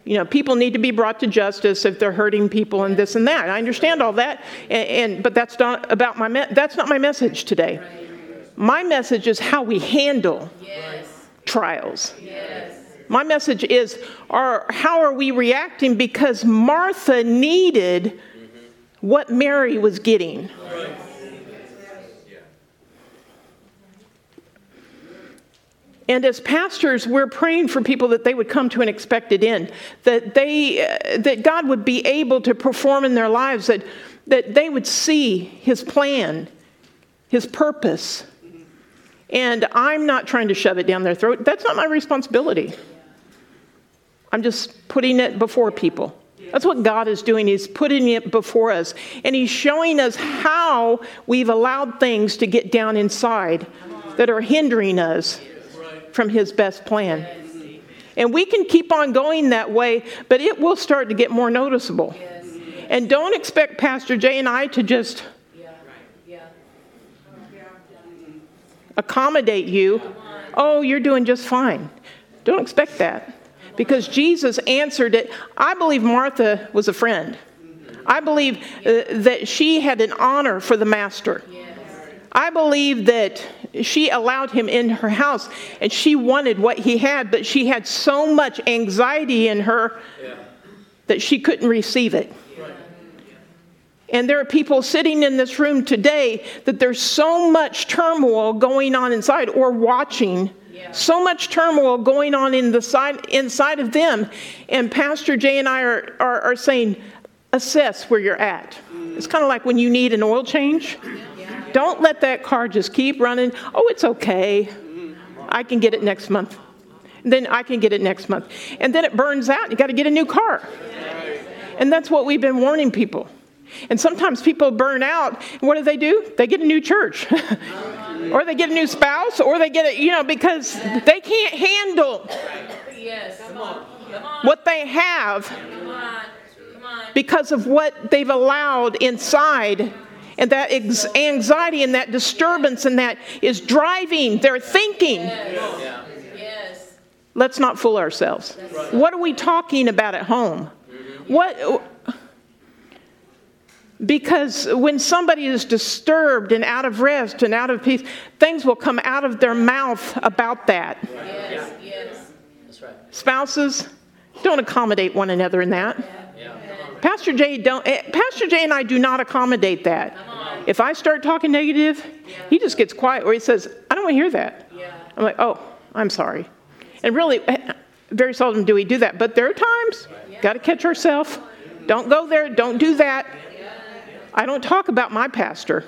You know, people need to be brought to justice if they're hurting people and this and that. I understand all that, and, and but that's not about my me- that's not my message today. My message is how we handle yes. trials. Yes. My message is are, how are we reacting? Because Martha needed what Mary was getting. And as pastors, we're praying for people that they would come to an expected end, that, they, uh, that God would be able to perform in their lives, that, that they would see His plan, His purpose. And I'm not trying to shove it down their throat. That's not my responsibility. I'm just putting it before people. That's what God is doing. He's putting it before us. And He's showing us how we've allowed things to get down inside that are hindering us from His best plan. And we can keep on going that way, but it will start to get more noticeable. And don't expect Pastor Jay and I to just accommodate you. Oh, you're doing just fine. Don't expect that because Jesus answered it. I believe Martha was a friend. I believe uh, that she had an honor for the master. I believe that she allowed him in her house and she wanted what he had, but she had so much anxiety in her that she couldn't receive it. And there are people sitting in this room today that there's so much turmoil going on inside or watching so much turmoil going on in the side, inside of them. And Pastor Jay and I are, are, are saying, assess where you're at. It's kind of like when you need an oil change. Don't let that car just keep running. Oh, it's okay. I can get it next month. Then I can get it next month. And then it burns out. You got to get a new car. And that's what we've been warning people. And sometimes people burn out. What do they do? They get a new church. or they get a new spouse, or they get it, you know, because they can't handle yes. what they have. because of what they've allowed inside. And that ex- anxiety and that disturbance and that is driving their thinking. Yeah. Yes. Let's not fool ourselves. What are we talking about at home? What because when somebody is disturbed and out of rest and out of peace, things will come out of their mouth about that. Yes. Yes. That's right. Spouses, don't accommodate one another in that. Yeah. Pastor Jay don't eh, Pastor Jay and I do not accommodate that. If I start talking negative, he just gets quiet or he says, "I don't want to hear that." Yeah. I'm like, "Oh, I'm sorry." And really eh, very seldom do we do that, but there are times got to catch ourselves. Don't go there, don't do that. I don't talk about my pastor.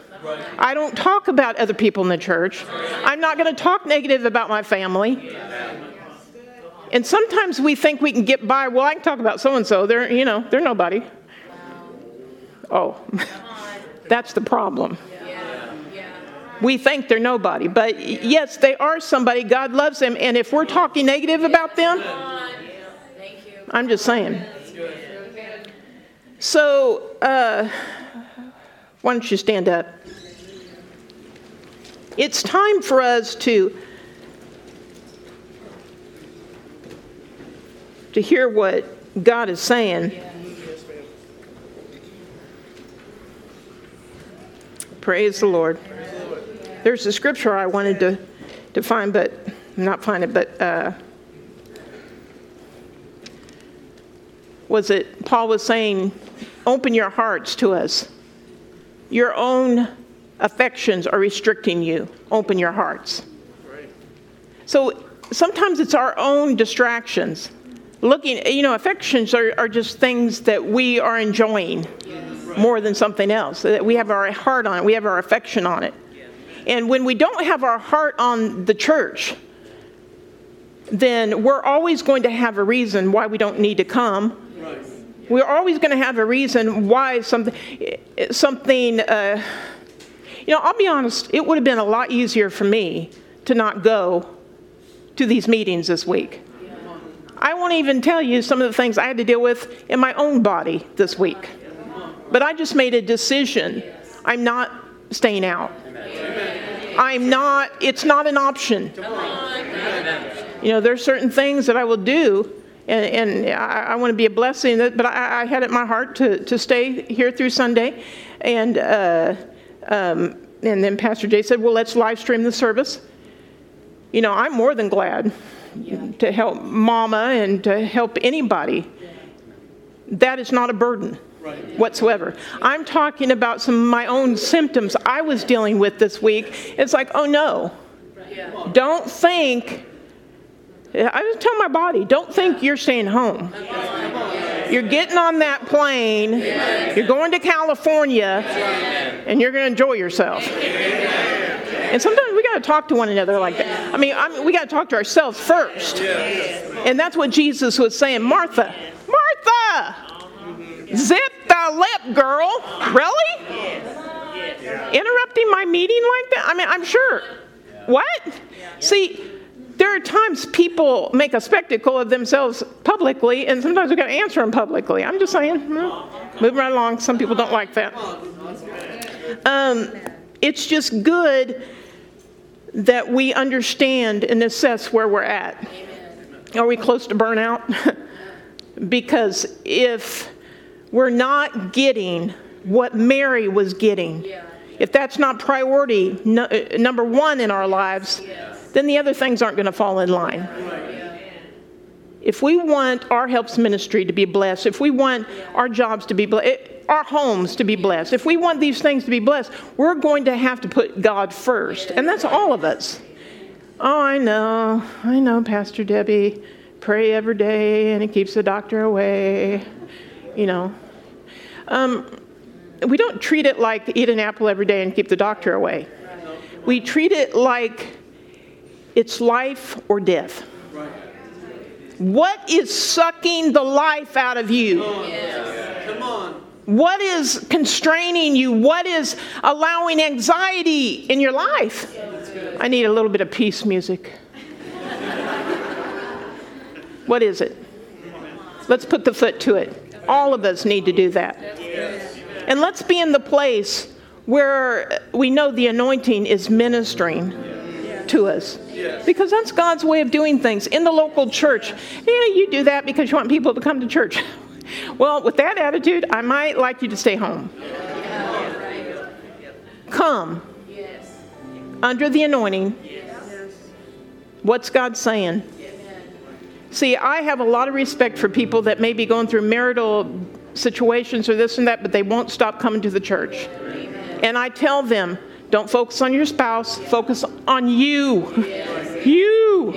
I don't talk about other people in the church. I'm not going to talk negative about my family. And sometimes we think we can get by. Well, I can talk about so and so. They're, you know, they're nobody. Oh, that's the problem. We think they're nobody, but yes, they are somebody. God loves them, and if we're talking negative about them. I'm just saying. So, uh, why don't you stand up? It's time for us to to hear what God is saying. Praise the Lord. There's a scripture I wanted to, to find, but not find it, but uh, was it Paul was saying, open your hearts to us. Your own affections are restricting you. Open your hearts. So sometimes it's our own distractions. Looking, you know, affections are, are just things that we are enjoying more than something else. That we have our heart on it, we have our affection on it. And when we don't have our heart on the church, then we're always going to have a reason why we don't need to come. We're always going to have a reason why something, something. Uh, you know, I'll be honest. It would have been a lot easier for me to not go to these meetings this week. I won't even tell you some of the things I had to deal with in my own body this week. But I just made a decision. I'm not staying out. I'm not. It's not an option. You know, there's certain things that I will do, and, and I, I want to be a blessing. But I, I had it in my heart to, to stay here through Sunday, and uh, um, and then Pastor Jay said, "Well, let's live stream the service." You know, I'm more than glad to help Mama and to help anybody. That is not a burden whatsoever. I'm talking about some of my own symptoms I was dealing with this week. It's like, oh no, don't think. I just tell my body, don't think you're staying home. You're getting on that plane, you're going to California, and you're going to enjoy yourself. And sometimes we got to talk to one another like that. I mean, I mean we got to talk to ourselves first. And that's what Jesus was saying Martha, Martha, zip the lip, girl. Really? Interrupting my meeting like that? I mean, I'm sure. What? See, there are times people make a spectacle of themselves publicly, and sometimes we've got to answer them publicly. I'm just saying, hmm, moving right along. Some people don't like that. Um, it's just good that we understand and assess where we're at. Are we close to burnout? because if we're not getting what Mary was getting, if that's not priority no, uh, number one in our lives, then the other things aren't going to fall in line. If we want our helps ministry to be blessed, if we want our jobs to be blessed, our homes to be blessed, if we want these things to be blessed, we're going to have to put God first. And that's all of us. Oh, I know. I know, Pastor Debbie. Pray every day and it keeps the doctor away. You know. Um, we don't treat it like eat an apple every day and keep the doctor away. We treat it like it's life or death. What is sucking the life out of you? Come on. What is constraining you? What is allowing anxiety in your life? I need a little bit of peace music. What is it? Let's put the foot to it. All of us need to do that. And let's be in the place where we know the anointing is ministering to us. Because that's God's way of doing things in the local church. Know, you do that because you want people to come to church. Well, with that attitude, I might like you to stay home. Come under the anointing. What's God saying? See, I have a lot of respect for people that may be going through marital situations or this and that, but they won't stop coming to the church. And I tell them, don't focus on your spouse, focus on you. You.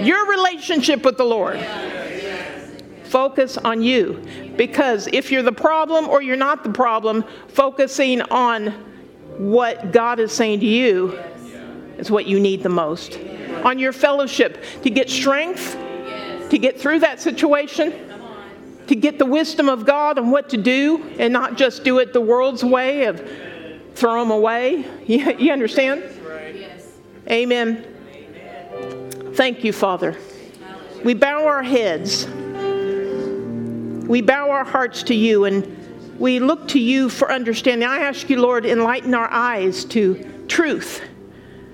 Your relationship with the Lord. Focus on you. Because if you're the problem or you're not the problem, focusing on what God is saying to you is what you need the most. On your fellowship, to get strength, to get through that situation, to get the wisdom of God on what to do, and not just do it the world's way of throw them away. You, you understand? Yes. Amen. Thank you, Father. We bow our heads. We bow our hearts to you and we look to you for understanding. I ask you, Lord, enlighten our eyes to truth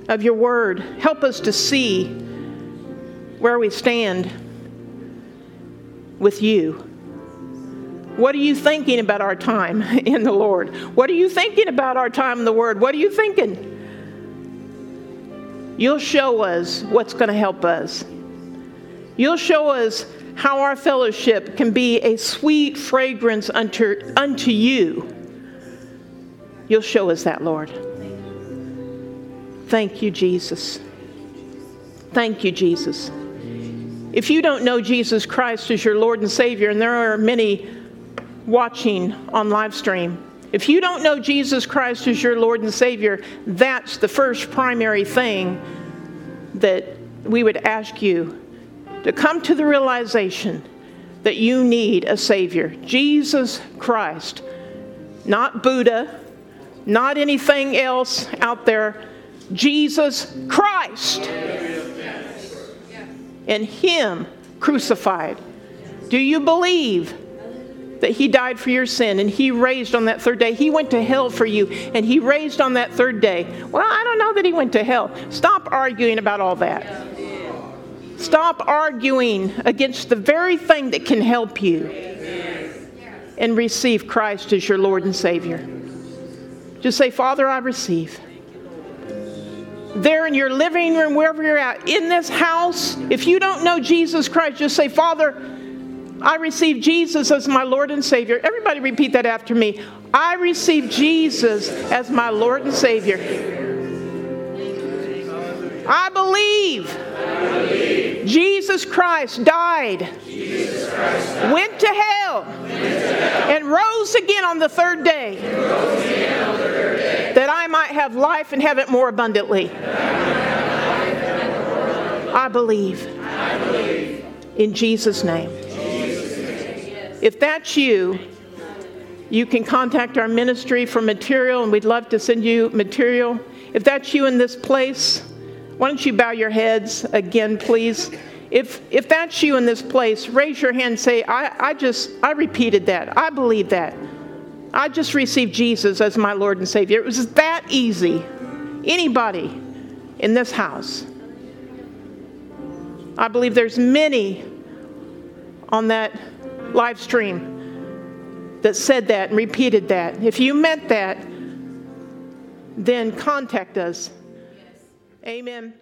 of your word. Help us to see where we stand with you. What are you thinking about our time in the Lord? What are you thinking about our time in the Word? What are you thinking? You'll show us what's going to help us. You'll show us how our fellowship can be a sweet fragrance unto, unto you. You'll show us that, Lord. Thank you, Jesus. Thank you, Jesus. If you don't know Jesus Christ as your Lord and Savior, and there are many watching on live stream, if you don't know Jesus Christ as your Lord and Savior, that's the first primary thing that we would ask you to come to the realization that you need a Savior. Jesus Christ, not Buddha, not anything else out there. Jesus Christ and Him crucified. Do you believe that He died for your sin and He raised on that third day? He went to hell for you and He raised on that third day. Well, I don't know that He went to hell. Stop arguing about all that. Stop arguing against the very thing that can help you and receive Christ as your Lord and Savior. Just say, Father, I receive. There in your living room, wherever you're at, in this house, if you don't know Jesus Christ, just say, Father, I receive Jesus as my Lord and Savior. Everybody repeat that after me. I receive Jesus as my Lord and Savior. I believe, Jesus Christ died, went, to hell, and rose again on the third day, that I might have life and have it more abundantly. I believe. In Jesus' name. If that's you, you can contact our ministry for material, and we'd love to send you material. If that's you in this place, why don't you bow your heads again, please? If, if that's you in this place, raise your hand and say, I, I just, I repeated that. I believe that. I just received Jesus as my Lord and Savior. It was that easy. Anybody in this house. I believe there's many on that live stream that said that and repeated that. If you meant that, then contact us. Amen.